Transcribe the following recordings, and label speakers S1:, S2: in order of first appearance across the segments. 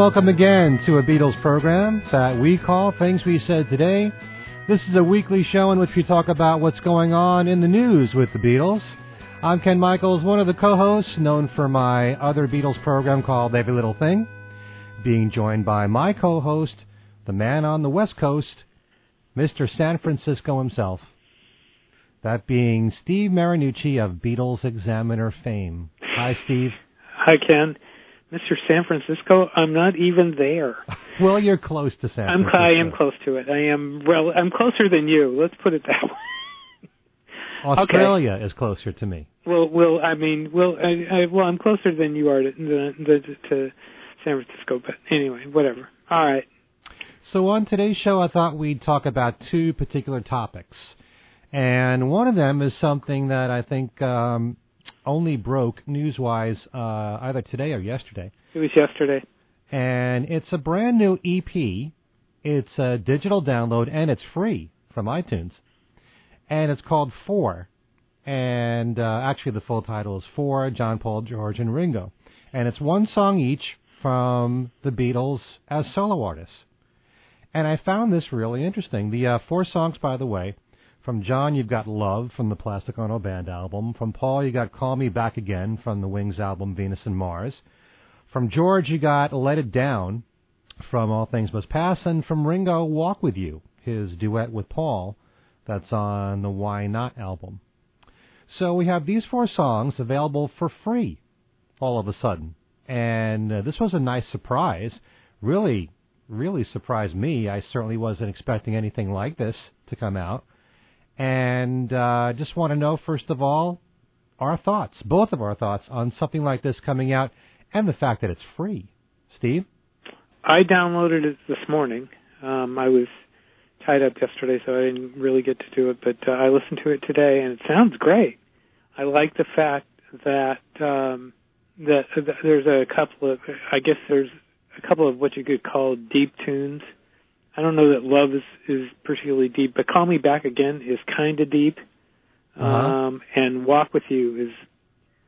S1: Welcome again to a Beatles program that we call Things We Said Today. This is a weekly show in which we talk about what's going on in the news with the Beatles. I'm Ken Michaels, one of the co-hosts, known for my other Beatles program called Every Little Thing, being joined by my co-host, the man on the West Coast, Mr. San Francisco himself. That being Steve Marinucci of Beatles Examiner fame. Hi, Steve.
S2: Hi, Ken. Mr. San Francisco, I'm not even there.
S1: well, you're close to San
S2: I'm,
S1: Francisco.
S2: I am close to it. I am. Well, I'm closer than you. Let's put it that way.
S1: Australia okay. is closer to me.
S2: Well, well, I mean, well, I, I, well, I'm closer than you are to, to, to San Francisco. But anyway, whatever. All right.
S1: So on today's show, I thought we'd talk about two particular topics, and one of them is something that I think um, only broke news-wise uh, either today or yesterday.
S2: It was yesterday.
S1: And it's a brand new EP. It's a digital download and it's free from iTunes. And it's called Four. And uh, actually, the full title is Four John, Paul, George, and Ringo. And it's one song each from the Beatles as solo artists. And I found this really interesting. The uh, four songs, by the way, from John, you've got Love from the Plastic Ono Band album. From Paul, you got Call Me Back Again from the Wings album Venus and Mars. From George, you got Let It Down from All Things Must Pass. And from Ringo, Walk With You, his duet with Paul, that's on the Why Not album. So we have these four songs available for free all of a sudden. And uh, this was a nice surprise. Really, really surprised me. I certainly wasn't expecting anything like this to come out. And uh, just want to know, first of all, our thoughts, both of our thoughts, on something like this coming out and the fact that it's free. Steve?
S2: I downloaded it this morning. Um, I was tied up yesterday, so I didn't really get to do it, but uh, I listened to it today, and it sounds great. I like the fact that um, that, that there's a couple of, I guess there's a couple of what you could call deep tunes I don't know that love is is particularly deep, but Call Me Back Again is kind of deep.
S1: Uh-huh.
S2: Um, and Walk with You is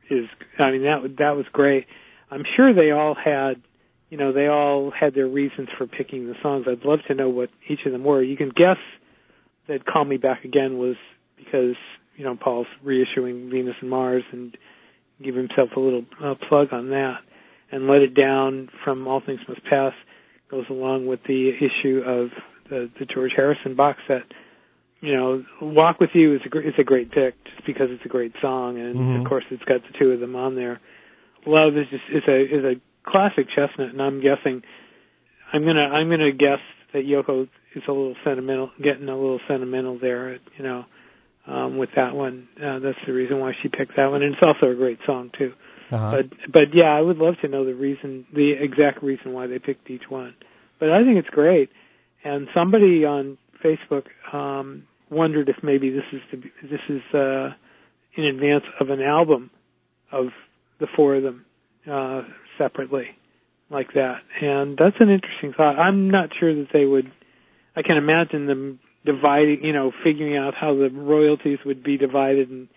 S2: is I mean that that was great. I'm sure they all had you know they all had their reasons for picking the songs. I'd love to know what each of them were. You can guess that Call Me Back Again was because you know Paul's reissuing Venus and Mars and give himself a little uh, plug on that. And Let It Down from All Things Must Pass goes along with the issue of the, the George Harrison box set. You know, Walk with You is a is a great pick just because it's a great song, and
S1: Mhm.
S2: of course it's got the two of them on there. Love is just is a is a classic chestnut, and I'm guessing I'm gonna I'm gonna guess that Yoko is a little sentimental, getting a little sentimental there. You know, um, with that one, uh, that's the reason why she picked that one, and it's also a great song too.
S1: Uh-huh.
S2: But but yeah, I would love to know the reason, the exact reason why they picked each one. But I think it's great. And somebody on Facebook um, wondered if maybe this is to be, this is uh, in advance of an album of the four of them uh, separately, like that. And that's an interesting thought. I'm not sure that they would. I can imagine them dividing, you know, figuring out how the royalties would be divided and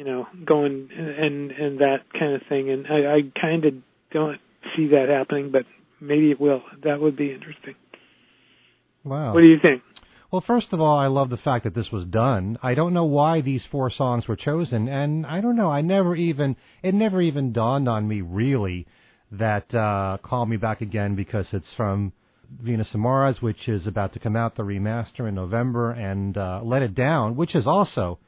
S2: you know, going and and that kind of thing. And I, I kind of don't see that happening, but maybe it will. That would be interesting.
S1: wow.
S2: What do you think?
S1: Well, first of all, I love the fact that this was done. I don't know why these four songs were chosen, and I don't know. I never even it never even dawned on me really that uh, "Call Me Back Again" because it's from Venus and Mars, which is about to come out the remaster in November, and uh, "Let It Down," which is also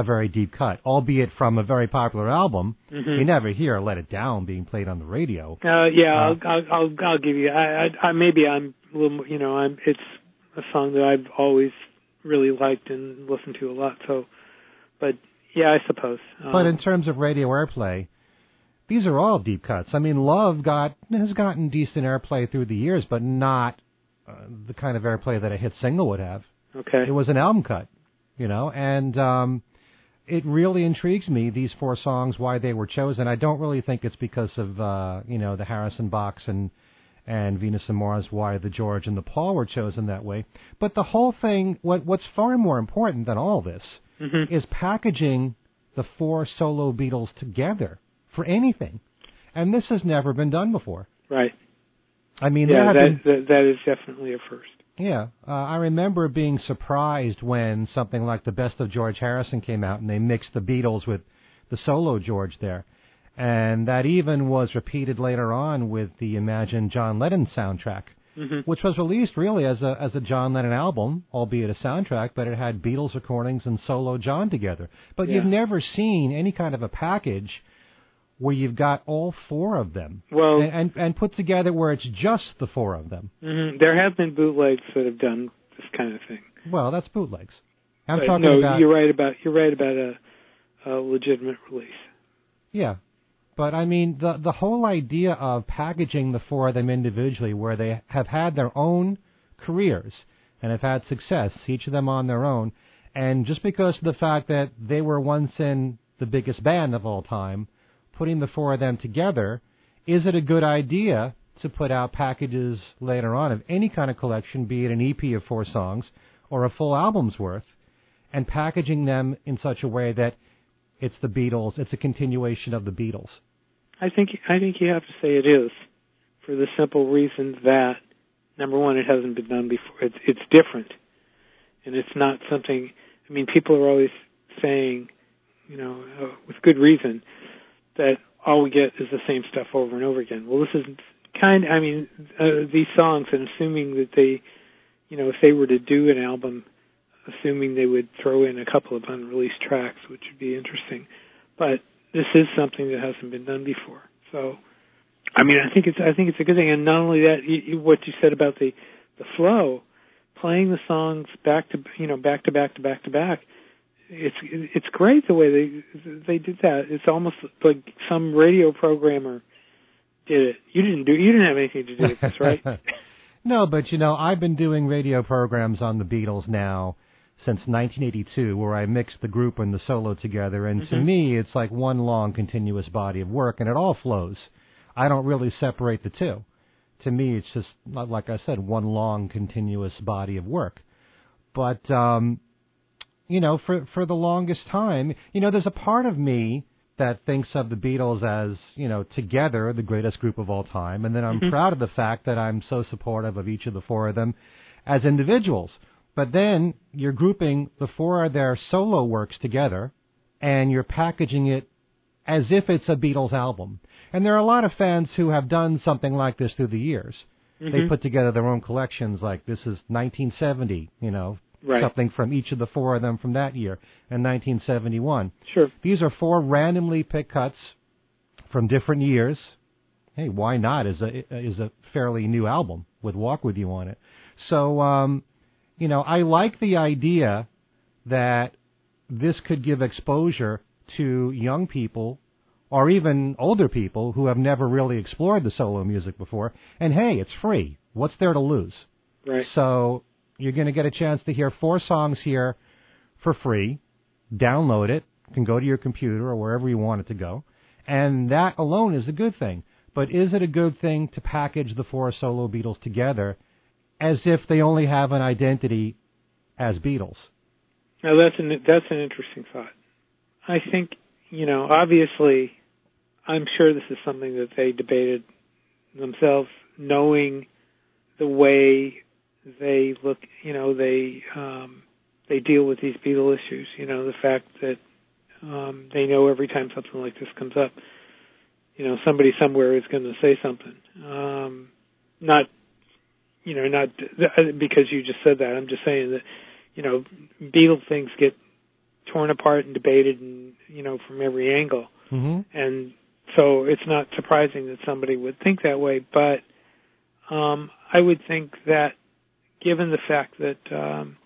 S1: a very deep cut, albeit from a very popular album.
S2: Mhm.
S1: You never hear "Let It Down" being played on the radio.
S2: Uh, yeah,
S1: Uh,
S2: I'll, I'll I'll I'll give you. I, I I maybe I'm a little. more- You know, I'm. It's a song that I've always really liked and listened to a lot. So, but yeah, I suppose. Um,
S1: But in terms of radio airplay, these are all deep cuts. I mean, Love got has gotten decent airplay through the years, but not uh, the kind of airplay that a hit single would have.
S2: okay.
S1: It was an album cut, you know, and um, it really intrigues me these four songs why they were chosen. I don't really think it's because of uh, you know the Harrison box and and Venus and Mars why the George and the Paul were chosen that way. But the whole thing, what what's far more important than all this
S2: Mhm.
S1: is packaging the four solo Beatles together for anything. and this has never been done before.
S2: Right.
S1: I mean,
S2: yeah, that,
S1: been,
S2: that that is definitely a first.
S1: Yeah. Uh, I remember being surprised when something like the Best of George Harrison came out, and they mixed the Beatles with the solo George there, and that even was repeated later on with the Imagine John Lennon soundtrack,
S2: hmm
S1: which was released really as a as a John Lennon album, albeit a soundtrack, but it had Beatles recordings and solo John together. But
S2: Yeah.
S1: you've never seen any kind of a package where you've got all four of them
S2: Well,
S1: and, and and put together where it's just the four of them.
S2: mhm, there have been bootlegs that have done this kind of thing.
S1: Well, that's bootlegs. I'm
S2: But
S1: talking
S2: no,
S1: about
S2: you're right about you're right about a, a legitimate release.
S1: yeah, but I mean the the whole idea of packaging the four of them individually, where they have had their own careers and have had success, each of them on their own, and just because of the fact that they were once in the biggest band of all time, putting the four of them together, is it a good idea to put out packages later on of any kind of collection, be it an EP of four songs or a full album's worth, and packaging them in such a way that it's the Beatles, it's a continuation of the Beatles.
S2: I think I think you have to say it is, for the simple reason that number one, it hasn't been done before. It's it's different, and it's not something. I mean, people are always saying, you know, uh, with good reason, that all we get is the same stuff over and over again. Well, this is kind. I mean, uh, these songs, and assuming that they, you know, if they were to do an album, assuming they would throw in a couple of unreleased tracks, which would be interesting, but this is something that hasn't been done before. So, I mean, I think it's I think it's a good thing, and not only that, you, what you said about the the flow, playing the songs back to you know back to back to back to back. It's it's great the way they they did that. It's almost like some radio programmer did it. You didn't do you didn't have anything to do with this, right?
S1: no, but you know, I've been doing radio programs on the Beatles now since 1982, where I mix the group and the solo together, and to
S2: Mhm.
S1: me, it's like one long continuous body of work, and it all flows. I don't really separate the two. To me, it's just like I said, one long continuous body of work. But um, you know, for for the longest time, you know, there's a part of me that thinks of the Beatles as, you know, together the greatest group of all time, and then I'm
S2: Mhm.
S1: proud of the fact that I'm so supportive of each of the four of them as individuals. But then you're grouping the four of their solo works together, and you're packaging it as if it's a Beatles album. And there are a lot of fans who have done something like this through the years. They
S2: Mhm.
S1: put together their own collections, like this is 1970, you know,
S2: right.
S1: something from each of the four of them from that year, and 1971.
S2: Sure.
S1: These are four randomly picked cuts from different years. Hey, why not? Is a is a fairly new album with "Walk with You" on it. So, um, you know, I like the idea that this could give exposure to young people or even older people who have never really explored the solo music before. And hey, it's free. What's there to lose?
S2: Right.
S1: So you're going to get a chance to hear four songs here for free. Download it. Can go to your computer or wherever you want it to go. And that alone is a good thing. But is it a good thing to package the four solo Beatles together as if they only have an identity as Beatles?
S2: Now that's an that's an interesting thought. I think you know obviously, I'm sure this is something that they debated themselves, knowing the way they look. You know they um, they deal with these Beatle issues. You know the fact that um, they know every time something like this comes up, you know somebody somewhere is going to say something. Um, not you know not because you just said that. I'm just saying that you know, Beatle things get torn apart and debated, and you know, from every angle.
S1: Mm-hmm.
S2: And so it's not surprising that somebody would think that way. But um, I would think that, given the fact that um,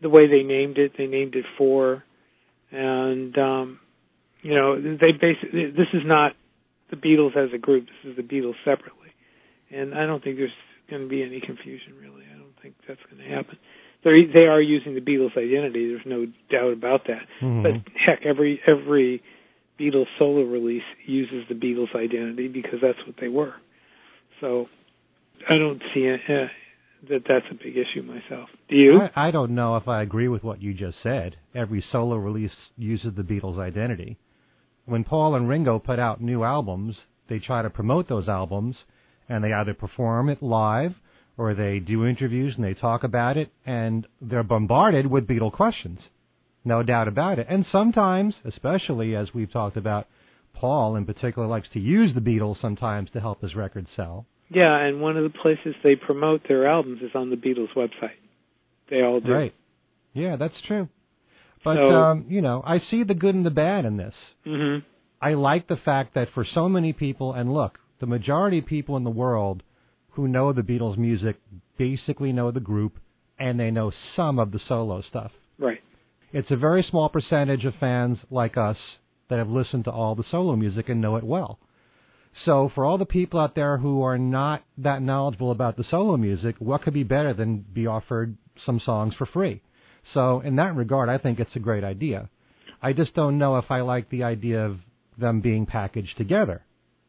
S2: the way they named it, they named it for, and um, you know, they basically this is not the Beatles as a group. This is the Beatles separately, and I don't think there's going to be any confusion really. I don't think that's going to happen they're, they are using the Beatles identity. There's no doubt about that.
S1: Mhm.
S2: But heck, every every Beatles solo release uses the Beatles identity because that's what they were. So I don't see a, that that's a big issue myself. Do you?
S1: I, I don't know if I agree with what you just said. Every solo release uses the Beatles' identity. When Paul and Ringo put out new albums, they try to promote those albums, and they either perform it live or they do interviews and they talk about it, and they're bombarded with Beatle questions, no doubt about it. And sometimes, especially as we've talked about, Paul in particular likes to use the Beatles sometimes to help his record sell.
S2: Yeah, and one of the places they promote their albums is on the Beatles website. They all do.
S1: Right. Yeah, that's true. But
S2: So-
S1: um, you know, I see the good and the bad in this.
S2: hmm
S1: I like the fact that for so many people, and look, the majority of people in the world who know the Beatles music basically know the group and they know some of the solo stuff.
S2: Right.
S1: It's a very small percentage of fans like us that have listened to all the solo music and know it well. So for all the people out there who are not that knowledgeable about the solo music, what could be better than be offered some songs for free? So in that regard, I think it's a great idea. I just don't know if I like the idea of them being packaged together.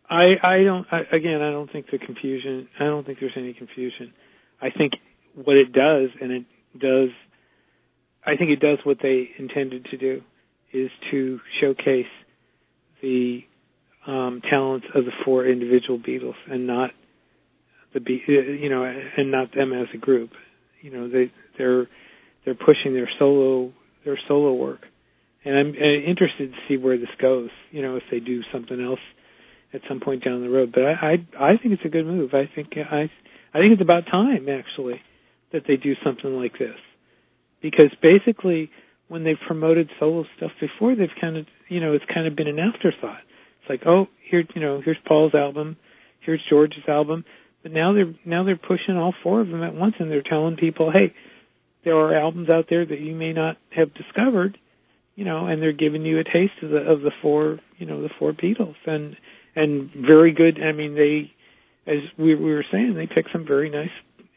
S2: I I don't I, again I don't think the confusion I don't think there's any confusion. I think what it does and it does I think it does what they intended to do is to showcase the um talents of the four individual Beatles and not the uh, you know and not them as a group. You know they they're they're pushing their solo their solo work. And I'm uh, interested to see where this goes, you know, if they do something else at some point down the road. But I, I, I think it's a good move. I think I, I think it's about time actually that they do something like this, because basically when they've promoted solo stuff before, they've kind of, you know, it's kind of been an afterthought. It's like, oh, here, you know, here's Paul's album, here's George's album, but now they're now they're pushing all four of them at once, and they're telling people, hey, there are albums out there that you may not have discovered, you know, and they're giving you a taste of the of the four, you know, the four Beatles, and and very good. I mean, they, as we, we were saying, they picked some very nice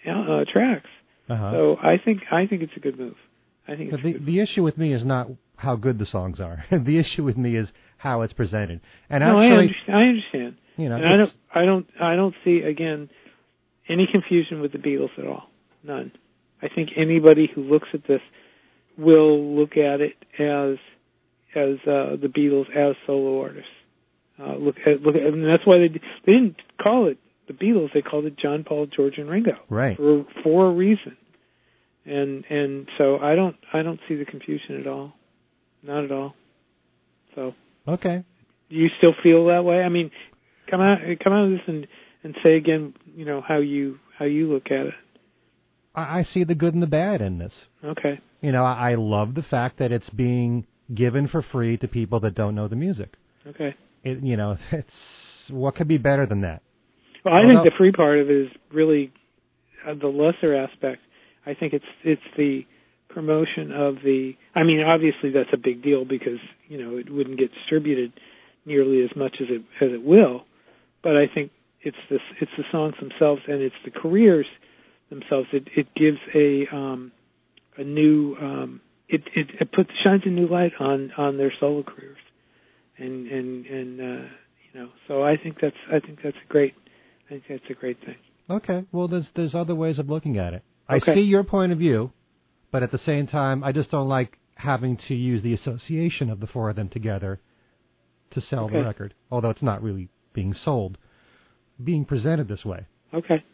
S2: uh, tracks.
S1: Uh-huh.
S2: So I think I think it's a good move. I think it's
S1: the the issue with me is not how good the songs are. the issue with me is how it's presented. And
S2: no, I
S1: actually,
S2: understand. I understand.
S1: you know,
S2: And I don't, I don't, I don't see again any confusion with the Beatles at all. None. I think anybody who looks at this will look at it as as uh, the Beatles as solo artists. Uh, look at look at, and that's why they they didn't call it the Beatles. They called it John, Paul, George, and Ringo
S1: right.
S2: for for a reason. And and so I don't I don't see the confusion at all, not at all. So
S1: Okay.
S2: do you still feel that way? I mean, come out come out of this and and say again, you know how you how you look at it.
S1: I, I see the good and the bad in this.
S2: Okay.
S1: You know, I, I love the fact that it's being given for free to people that don't know the music.
S2: Okay.
S1: It, you know, it's what could be better than that?
S2: Well, I think the free part of it is really uh, the lesser aspect. I think it's it's the promotion of the. I mean, obviously that's a big deal because you know it wouldn't get distributed nearly as much as it as it will. But I think it's the it's the songs themselves and it's the careers themselves. It it gives a um, a new um, it, it it puts shines a new light on on their solo careers, and and and uh, you know. So I think that's I think that's a great I think that's a great thing.
S1: Okay. Well, there's there's other ways of looking at it. I
S2: Okay.
S1: see your point of view, but at the same time, I just don't like having to use the association of the four of them together to sell the record. Although it's not really being sold, being presented this way.
S2: Okay.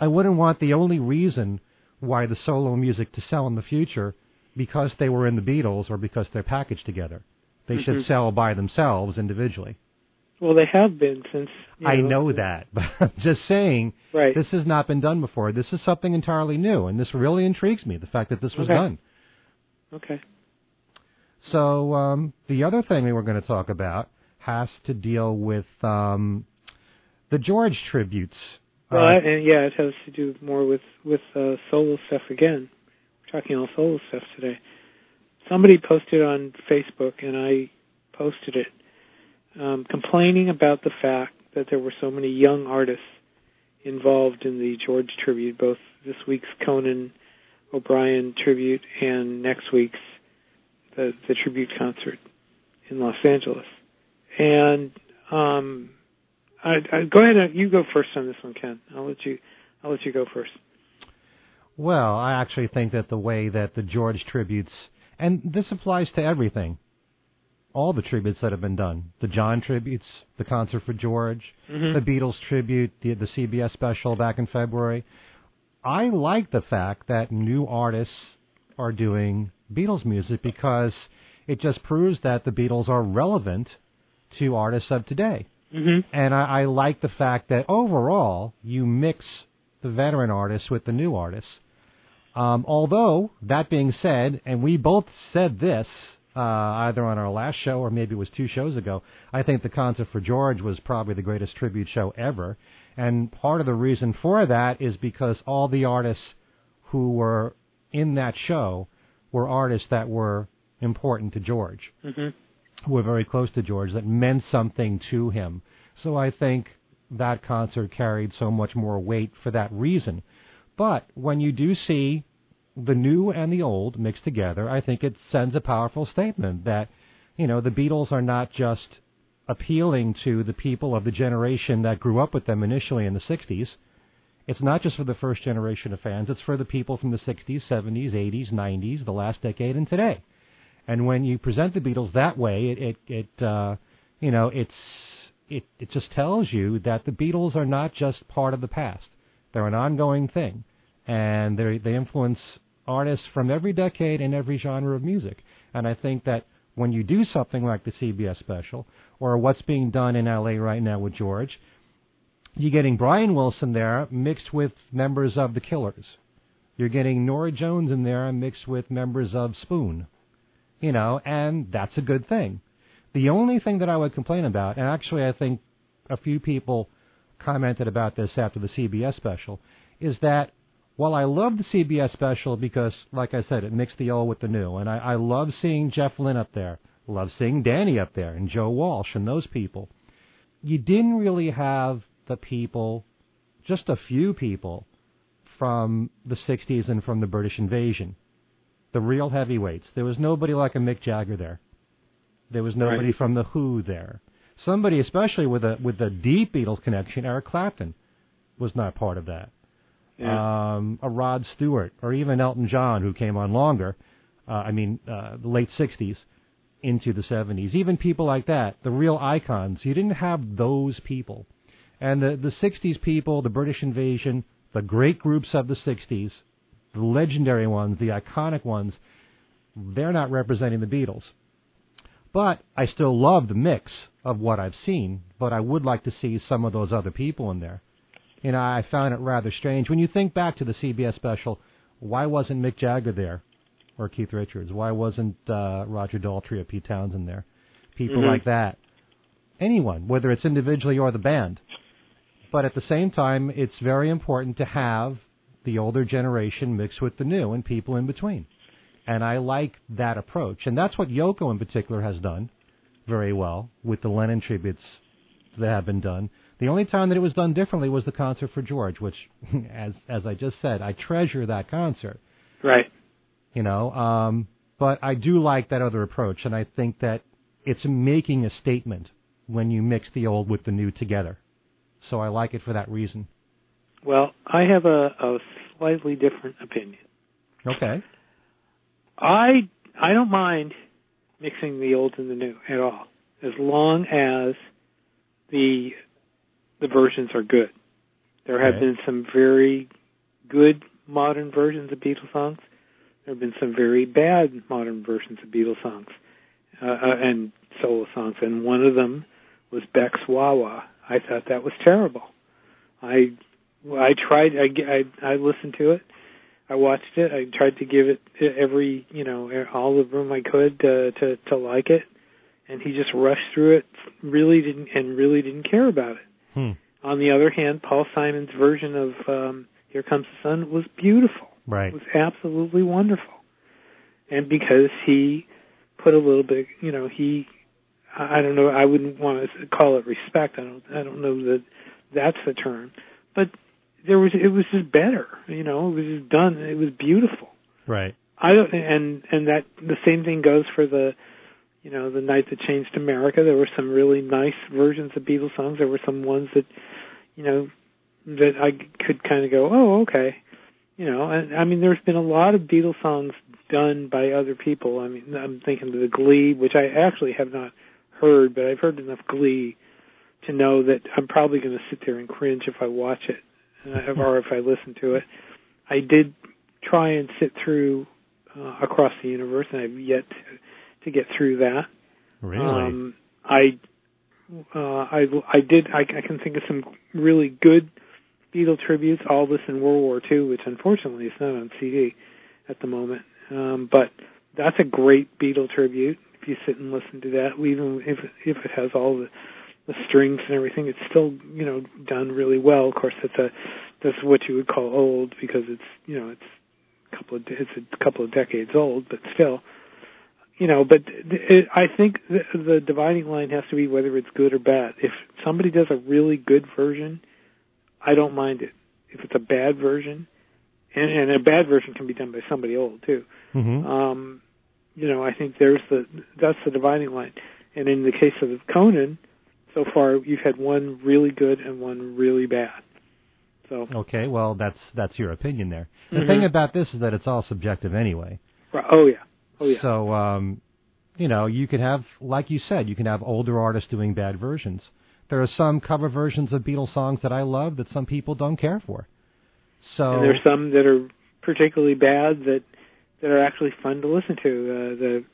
S1: I wouldn't want the only reason why the solo music to sell in the future because they were in the Beatles or because they're packaged together. They should
S2: Mhm.
S1: sell by themselves individually.
S2: Well, they have been since. you
S1: I know that, but I'm just saying
S2: Right.
S1: this has not been done before. This is something entirely new, and this really intrigues me. The fact that this was
S2: Okay.
S1: done.
S2: okay.
S1: So um, the other thing we were going to talk about has to deal with um, the George tributes.
S2: Well,
S1: Uh,
S2: and yeah, it has to do more with with uh, solo stuff again. We're talking all solo stuff today. Somebody posted on Facebook, and I posted it, um, complaining about the fact that there were so many young artists involved in the George tribute, both this week's Conan O'Brien tribute and next week's the, the tribute concert in Los Angeles. And um, I, I, go ahead. You go first on this one, Ken. I'll let you. I'll let you go first.
S1: Well, I actually think that the way that the George tributes, and this applies to everything, all the tributes that have been done. The John tributes, the concert for George,
S2: Mhm.
S1: the Beatles tribute, the, the CBS special back in February. I like the fact that new artists are doing Beatles music because it just proves that the Beatles are relevant to artists of today.
S2: Mhm.
S1: And I, I like the fact that overall you mix the veteran artists with the new artists. Um, although that being said, and we both said this uh, either on our last show or maybe it was two shows ago, I think the concert for George was probably the greatest tribute show ever. And part of the reason for that is because all the artists who were in that show were artists that were important to George
S2: Mhm.
S1: who were very close to George that meant something to him. So I think that concert carried so much more weight for that reason. But when you do see the new and the old mixed together, I think it sends a powerful statement that, you know, the Beatles are not just appealing to the people of the generation that grew up with them initially in the 60s. It's not just for the first generation of fans, it's for the people from the 60s, 70s, 80s, 90s, the last decade, and today. And when you present the Beatles that way, it it, it uh, you know it's it it just tells you that the Beatles are not just part of the past; they're an ongoing thing, and they they influence artists from every decade and every genre of music. And I think that when you do something like the CBS special or what's being done in LA right now with George, you're getting Brian Wilson there mixed with members of the Killers. You're getting Norah Jones in there mixed with members of Spoon you know, and that's a good thing. The only thing that I would complain about, and actually I think a few people commented about this after the CBS special, is that while I love the CBS special because, like I said, it mixed the old with the new, and I, I love seeing Jeff Lynne up there, love seeing Dhani up there, and Joe Walsh and those people, you didn't really have the people, just a few people, from the 60s and from the British invasion the real heavyweights. There was nobody like a Mick Jagger there. There was nobody
S2: Right.
S1: from the Who there. Somebody, especially with a with a deep Beatles connection, Eric Clapton, was not part of that. Um, a Rod Stewart or even Elton John, who came on longer. Uh, I mean, uh, the late '60s into the '70s. Even people like that, the real icons. You didn't have those people, and the the '60s people, the British invasion, the great groups of the '60s, the legendary ones, the iconic ones, they're not representing the Beatles. But I still love the mix of what I've seen, but I would like to see some of those other people in there. You know, I found it rather strange. When you think back to the CBS special, why wasn't Mick Jagger there? Or Keith Richards? Why wasn't uh, Roger Daltrey or Pete Townshend there? People
S2: Mhm.
S1: like that. Anyone, whether it's individually or the band. But at the same time, it's very important to have the older generation mixed with the new and people in between. And I like that approach. And that's what Yoko in particular has done very well with the Lennon tributes that have been done. The only time that it was done differently was the concert for George, which, as as I just said, I treasure that concert.
S2: Right.
S1: You know, um, but I do like that other approach, and I think that it's making a statement when you mix the old with the new together. So I like it for that reason.
S2: Well, I have a, a slightly different opinion.
S1: Okay.
S2: I I don't mind mixing the old and the new at all, as long as the the versions are good. There have
S1: Okay.
S2: been some very good modern versions of Beatles songs. There have been some very bad modern versions of Beatles songs uh, uh, and solo songs, and one of them was Beck's Wah. I thought that was terrible. I I tried. I I, I listened to it. I watched it. I tried to give it every, you know, all the room I could uh, to to like it, and he just rushed through it. Really didn't and really didn't care about it.
S1: Hmm.
S2: On the other hand, Paul Simon's version of um, "Here Comes the Sun" was beautiful.
S1: Right.
S2: It was absolutely wonderful, and because he put a little bit, you know, he, I I don't know, I wouldn't want to call it respect. I don't, I don't know that that's the term, but there was, it was just better. You know, it was just done. It was beautiful.
S1: Right.
S2: I don't, and and that the same thing goes for the, you know, the night that changed America. There were some really nice versions of Beatles songs. There were some ones that, you know, that I could kind of go, oh, okay, you know. And I mean, there's been a lot of Beatles songs done by other people. I mean, I'm thinking of the Glee, which I actually have not heard, but I've heard enough Glee to know that I'm probably going to sit there and cringe if I watch it uh, or if I listen to it. I did try and sit through uh, Across the Universe, and I've yet to, to get through that.
S1: Really?
S2: Um, I uh, I I did I, I can think of some really good Beatle tributes. All this and World War II, which unfortunately is not on CD at the moment. Um, but that's a great Beatle tribute. If you sit and listen to that, even if if it has all the the strings and everything, it's still you know done really well. Of course, it's a that's what you would call old because it's you know it's a couple of it's a couple of decades old, but still, you know. But it, I think the, the dividing line has to be whether it's good or bad. If somebody does a really good version, I don't mind it. If it's a bad version, and, and a bad version can be done by somebody old too.
S1: Mm-hmm.
S2: Um, you know, I think there's the that's the dividing line. And in the case of Conan, so far you've had one really good and one really bad. So
S1: Okay, well that's that's your opinion there. The
S2: Mhm.
S1: thing about this is that it's all subjective anyway.
S2: right, oh yeah, oh yeah,
S1: So um you know, you can have like you said, you can have older artists doing bad versions. There are some cover versions of Beatles songs that I love that some people don't care for. So
S2: and there's some that are particularly bad that that are actually fun to listen to. Uh, the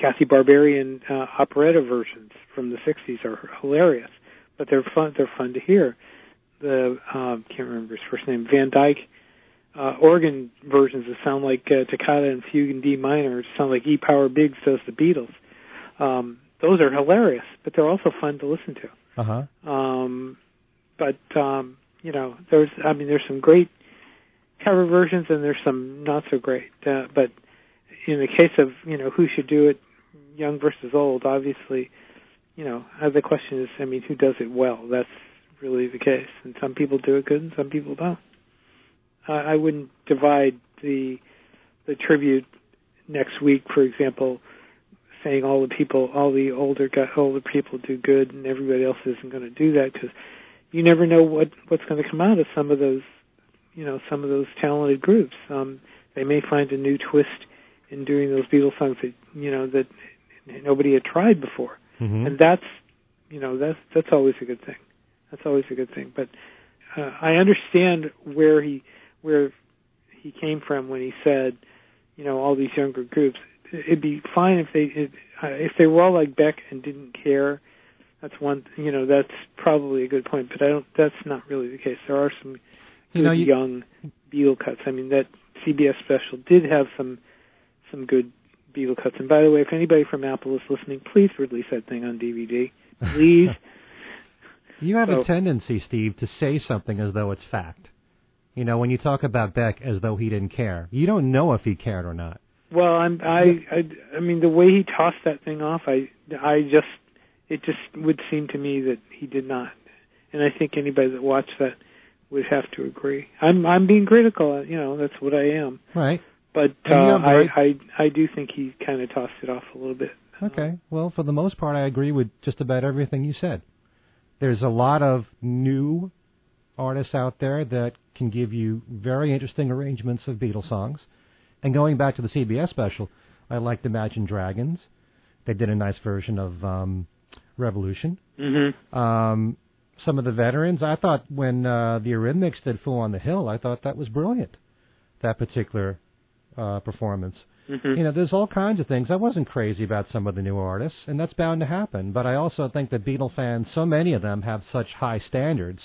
S2: Cathy Berberian uh, operetta versions from the '60s are hilarious, but they're fun. They're fun to hear. The um, can't remember his first name. Van Dyke uh, organ versions that sound like uh, Toccata and Fugue in D minor. Sound like E Power Biggs does the Beatles. Um, those are hilarious, but they're also fun to listen to.
S1: uh-huh.
S2: Um, but um, you know, there's I mean, there's some great cover versions and there's some not so great. Uh, but in the case of you know who should do it, young versus old, obviously, you know, uh, the question is, I mean, who does it well? That's really the case, and some people do it good and some people don't. Uh, I wouldn't divide the the tribute next week, for example, saying all the people, all the older older people do good, and everybody else isn't going to do that because you never know what what's going to come out of some of those, you know, some of those talented groups. Um, they may find a new twist in doing those Beatles songs that you know that nobody had tried before,
S1: hmm
S2: and that's you know that's that's always a good thing. That's always a good thing. But uh, I understand where he where he came from when he said, you know, all these younger groups. It'd be fine if they it, uh, if they were all like Beck and didn't care. That's one, you know, that's probably a good point. But I don't. That's not really the case. There are some
S1: You know,
S2: good
S1: you-
S2: young Beatle cuts. I mean, that CBS special did have some some good Beatle cuts. And by the way, if anybody from Apple is listening, please release that thing on DVD, please.
S1: You have
S2: So-
S1: a tendency, Steve, to say something as though it's fact. You know, when you talk about Beck as though he didn't care, you don't know if he cared or not.
S2: Well, I'm I, I I mean the way he tossed that thing off, I I just it just would seem to me that he did not, and I think anybody that watched that would have to agree. I'm I'm being critical, you know, that's what I am,
S1: Right.
S2: but uh, I I I do think he kind of tossed it off a little bit.
S1: Okay. Well, for the most part, I agree with just about everything you said. There's a lot of new artists out there that can give you very interesting arrangements of Beatles songs. And going back to the CBS special, I liked Imagine Dragons. They did a nice version of um, Revolution.
S2: Mm-hmm.
S1: Um, some of the veterans, I thought when uh, the Eurythmics did Fool on the Hill, I thought that was brilliant. That particular uh, performance.
S2: Mm-hmm.
S1: You know, there's all kinds of things. I wasn't crazy about some of the new artists, and that's bound to happen. But I also think that Beatle fans, so many of them, have such high standards,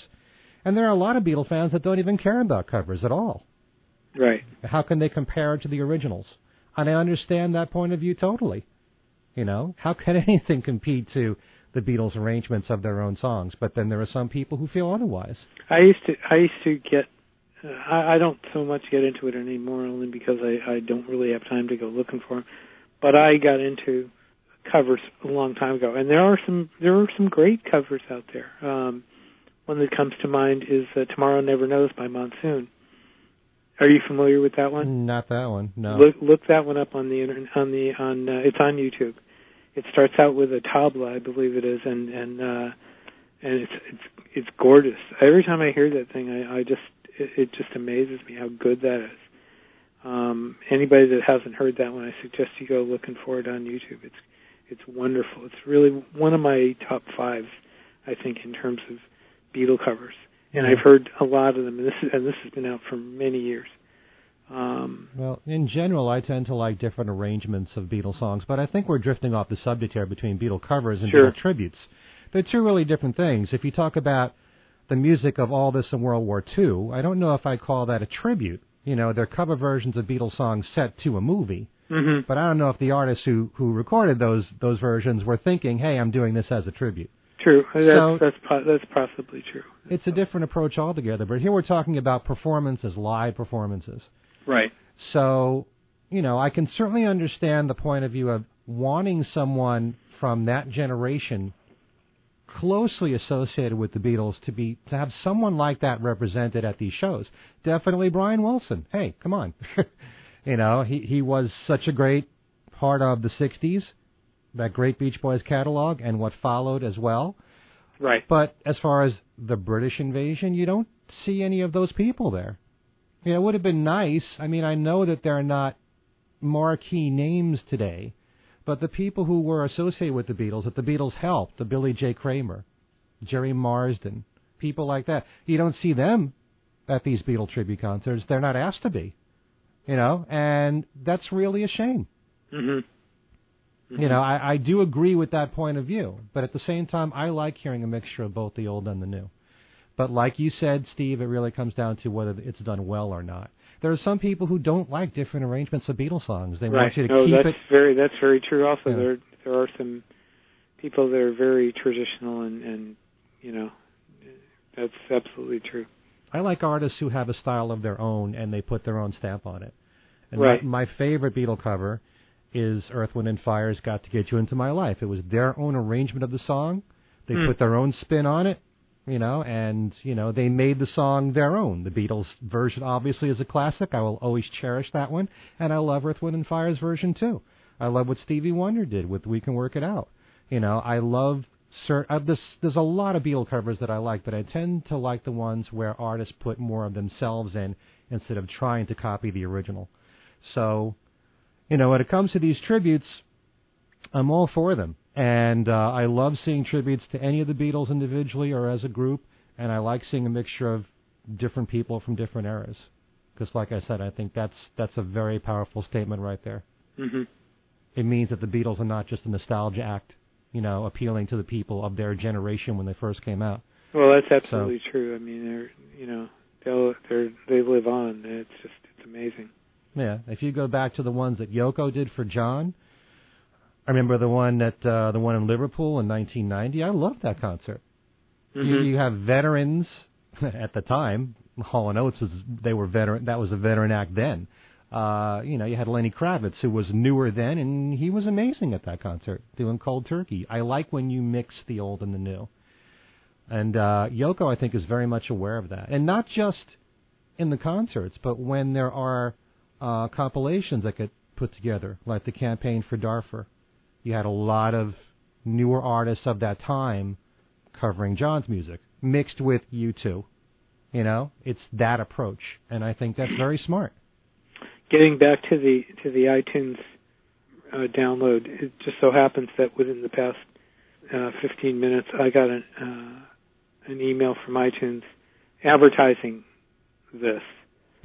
S1: and there are a lot of Beatle fans that don't even care about covers at all.
S2: Right.
S1: How can they compare it to the originals? And I understand that point of view totally. You know, how can anything compete to the Beatles' arrangements of their own songs? But then there are some people who feel otherwise.
S2: I used to I used to get uh, I, I don't so much get into it anymore only because I I don't really have time to go looking for them. But I got into covers a long time ago, and there are some there are some great covers out there. Um, one that comes to mind is uh, "Tomorrow Never Knows" by Monsoon. Are you familiar with that one?
S1: Not that one. No.
S2: Look look that one up on the internet on the on uh, it's on YouTube. It starts out with a tabla, I believe it is, and and uh, and it's it's it's gorgeous. Every time I hear that thing, I, I just it, it just amazes me how good that is. Um, anybody that hasn't heard that one, I suggest you go looking for it on YouTube. It's it's wonderful. It's really one of my top fives, I think, in terms of Beatle covers. And I've heard a lot of them, and this is, and this has been out for many years. Um,
S1: well, in general, I tend to like different arrangements of Beatles songs, but I think we're drifting off the subject here between Beatle covers and
S2: sure.
S1: Beatle tributes. They're two really different things. If you talk about the music of all this and World War II, I don't know if I'd call that a tribute. You know, they're cover versions of Beatles songs set to a movie.
S2: Mm-hmm.
S1: But I don't know if the artists who who recorded those those versions were thinking, "Hey, I'm doing this as a tribute."
S2: True. That's
S1: So-
S2: that's po- that's possibly true.
S1: It's a different approach altogether. But here we're talking about performances, live performances.
S2: Right.
S1: So, you know, I can certainly understand the point of view of wanting someone from that generation closely associated with the Beatles to be to have someone like that represented at these shows. Definitely Brian Wilson. Hey, come on. you know, he he was such a great part of the 60s, that great Beach Boys catalog and what followed as well.
S2: Right.
S1: But as far as the British invasion, you don't see any of those people there. You know, it would have been nice. I mean, I know that they're not marquee names today, but the people who were associated with the Beatles, that the Beatles helped, the Billy J. Kramer, Gerry Marsden, people like that, you don't see them at these Beatle tribute concerts. They're not asked to be. You know, and that's really a shame. Mm-hmm.
S2: Hmm
S1: You know, I, I do agree with that point of view, but at the same time, I like hearing a mixture of both the old and the new. But like you said, Steve, it really comes down to whether it's done well or not. There are some people who don't like different arrangements of Beatles songs. They
S2: right.
S1: want you to
S2: no,
S1: keep
S2: that's
S1: it.
S2: very that's very true. Also,
S1: Yeah.
S2: there there are some people that are very traditional, and and you know, that's absolutely true.
S1: I like artists who have a style of their own and they put their own stamp on it. And
S2: Right.
S1: my, my favorite Beatle cover is Earth, Wind, and Fire's "Got to Get You Into My Life." It was their own arrangement of the song. They
S2: Hmm.
S1: put their own spin on it, you know, and you know they made the song their own. The Beatles version obviously is a classic. I will always cherish that one, and I love Earth, Wind, and Fire's version too. I love what Stevie Wonder did with "We Can Work It Out." You know, I love cer- uh, this. There's a lot of Beatle covers that I like, but I tend to like the ones where artists put more of themselves in instead of trying to copy the original. So, you know, when it comes to these tributes, I'm all for them. And uh, I love seeing tributes to any of the Beatles individually or as a group, and I like seeing a mixture of different people from different eras. Because, like I said, I think that's that's a very powerful statement right there.
S2: hmm
S1: It means that the Beatles are not just a nostalgia act, you know, appealing to the people of their generation when they first came out.
S2: Well, that's absolutely true. I mean, they're you know they'll they're they live on. It's just it's amazing.
S1: Yeah, if you go back to the ones that Yoko did for John, I remember the one that uh, the one in Liverpool in 1990. I loved that concert. You,
S2: Mhm.
S1: you have veterans at the time. Hall and Oates was they were veteran. That was a veteran act then. Uh, you know, you had Lenny Kravitz who was newer then, and he was amazing at that concert doing Cold Turkey. I like when you mix the old and the new. And uh, Yoko, I think, is very much aware of that, and not just in the concerts, but when there are uh, compilations that get put together, like the campaign for Darfur. You had a lot of newer artists of that time covering John's music, mixed with U2. You know, it's that approach, and I think that's very smart.
S2: Getting back to the to the iTunes uh, download, it just so happens that within the past uh, 15 minutes, I got an uh, an email from iTunes advertising this.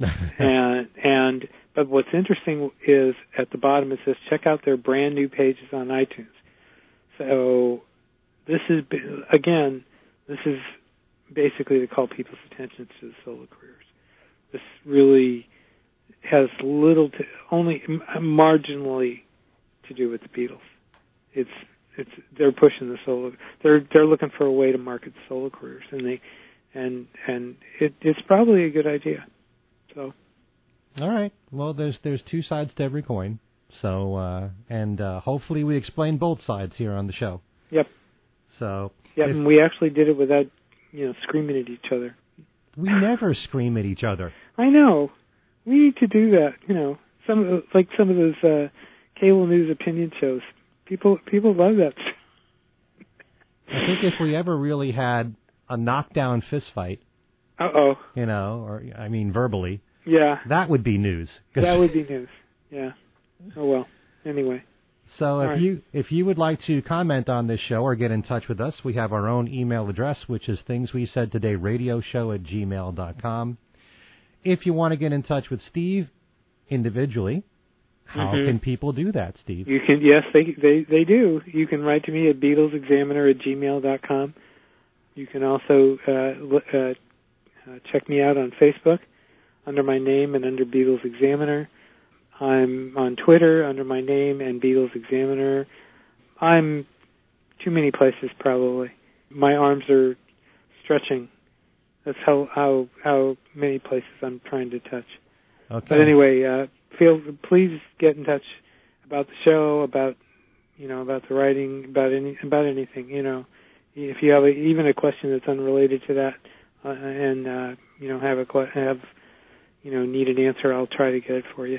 S2: and and but what's interesting is at the bottom it says check out their brand new pages on iTunes. So this is again this is basically to call people's attention to the solo careers. This really has little to only marginally to do with the Beatles. It's it's they're pushing the solo. They're they're looking for a way to market solo careers, and they and and it, it's probably a good idea. So
S1: All right. Well, there's there's two sides to every coin. So uh, and uh, hopefully we explain both sides here on the show.
S2: Yep.
S1: So
S2: yeah, and we actually did it without you know screaming at each other.
S1: we never scream at each other.
S2: I know. We need to do that. You know, some of the, like some of those uh, cable news opinion shows. People people love that.
S1: I think if we ever really had a knockdown fist fight,
S2: Uh oh.
S1: you know, or I mean verbally,
S2: Yeah.
S1: That would be news.
S2: That would be news. Yeah. Oh well. Anyway.
S1: So if
S2: right.
S1: you if you would like to comment on this show or get in touch with us, we have our own email address, which is things we said today radio show at gmail dot com. If you want to get in touch with Steve individually, how
S2: Mhm.
S1: can people do that, Steve?
S2: You can yes, they they they do. You can write to me at BeatlesExaminer at gmail dot com. You can also uh, uh, uh, check me out on Facebook under my name and under Beatles Examiner. I'm on Twitter under my name and Beatles Examiner. I'm too many places probably. My arms are stretching. That's how how how many places I'm trying to touch.
S1: Okay.
S2: But anyway, uh, feel please get in touch about the show, about you know about the writing, about any about anything. You know, if you have a, even a question that's unrelated to that, uh, and uh, you know have a have you know need an answer, I'll try to get it for you.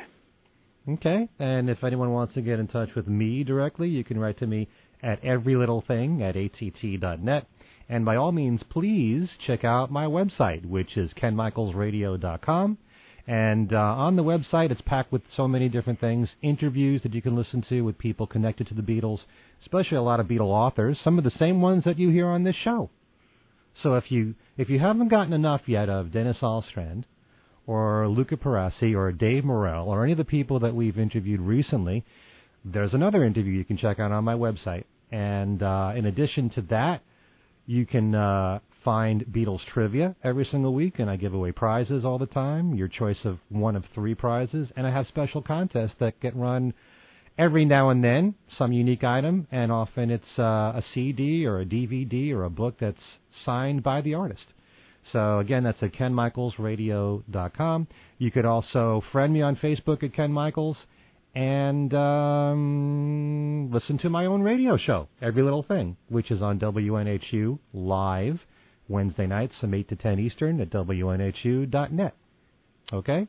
S1: Okay. And if anyone wants to get in touch with me directly, you can write to me at everylittlething at att.net. And by all means, please check out my website, which is kenmichaelsradio.com. And uh, on the website, it's packed with so many different things interviews that you can listen to with people connected to the Beatles, especially a lot of Beatle authors, some of the same ones that you hear on this show. So if you if you haven't gotten enough yet of Dennis Alstrand or Luca Perasi or Dave Morell or any of the people that we've interviewed recently, there's another interview you can check out on my website. And uh, in addition to that, you can uh, find Beatles trivia every single week, and I give away prizes all the time. Your choice of one of three prizes, and I have special contests that get run every now and then, some unique item, and often it's uh, a CD or a DVD or a book that's signed by the artist. So again, that's at kenmichaelsradio.com. You could also friend me on Facebook at Ken Michaels and um, listen to my own radio show, Every Little Thing, which is on WNHU live Wednesday nights from 8 to 10 Eastern at WNHU.net. Okay?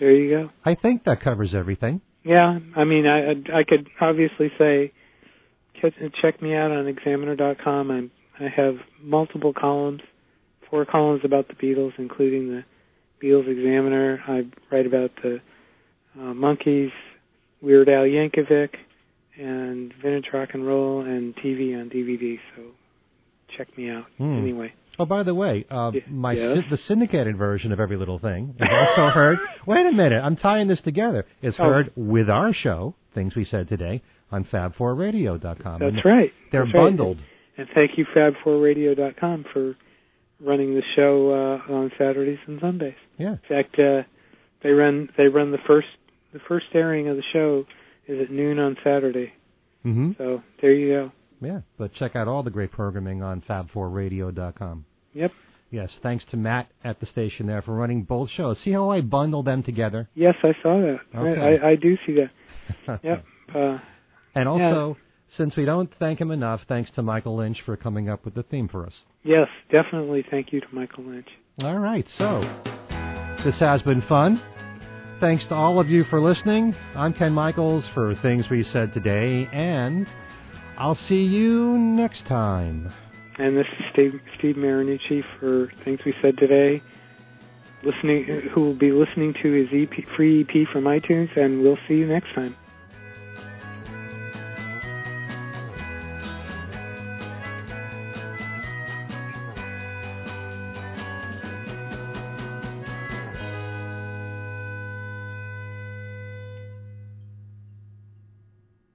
S2: There you go.
S1: I think that covers everything.
S2: Yeah, I mean, I I could obviously say check, check me out on Examiner.com. I I have multiple columns, four columns about the Beatles, including the Beatles Examiner. I write about the uh, Monkees, Weird Al Yankovic, and vintage rock and roll, and TV on DVD. So check me out
S1: Hmm.
S2: anyway.
S1: Oh, by the way, uh, my
S2: yes?
S1: the syndicated version of Every Little Thing is also heard. Wait a minute, I'm tying this together. It's
S2: Oh.
S1: heard with our show, Things We Said Today, on Fab4Radio.com.
S2: That's
S1: And
S2: right.
S1: They're
S2: That's right.
S1: bundled.
S2: And thank you, Fab4Radio.com, for running the show uh, on Saturdays and Sundays.
S1: Yeah.
S2: In fact, uh, they run they run the first the first airing of the show is at noon on Saturday.
S1: Mm-hmm.
S2: So there you go.
S1: Yeah. But check out all the great programming on Fab4Radio.com.
S2: Yep.
S1: Yes, thanks to Matt at the station there for running both shows. See how I bundle them together?
S2: Yes, I saw that.
S1: Okay.
S2: I, I, I do see that. Yep. Uh,
S1: and also, since we don't thank him enough, thanks to Michael Lynch for coming up with the theme for us.
S2: yes, definitely. Thank you to Michael Lynch.
S1: All right, so this has been fun. Thanks to all of you for listening. I'm Ken Michaels for Things We Said Today, and I'll see you next time.
S2: And this is Steve, Steve Marinucci for things we said today. Listening, who will be listening to his EP, free EP from iTunes, and we'll see you next time.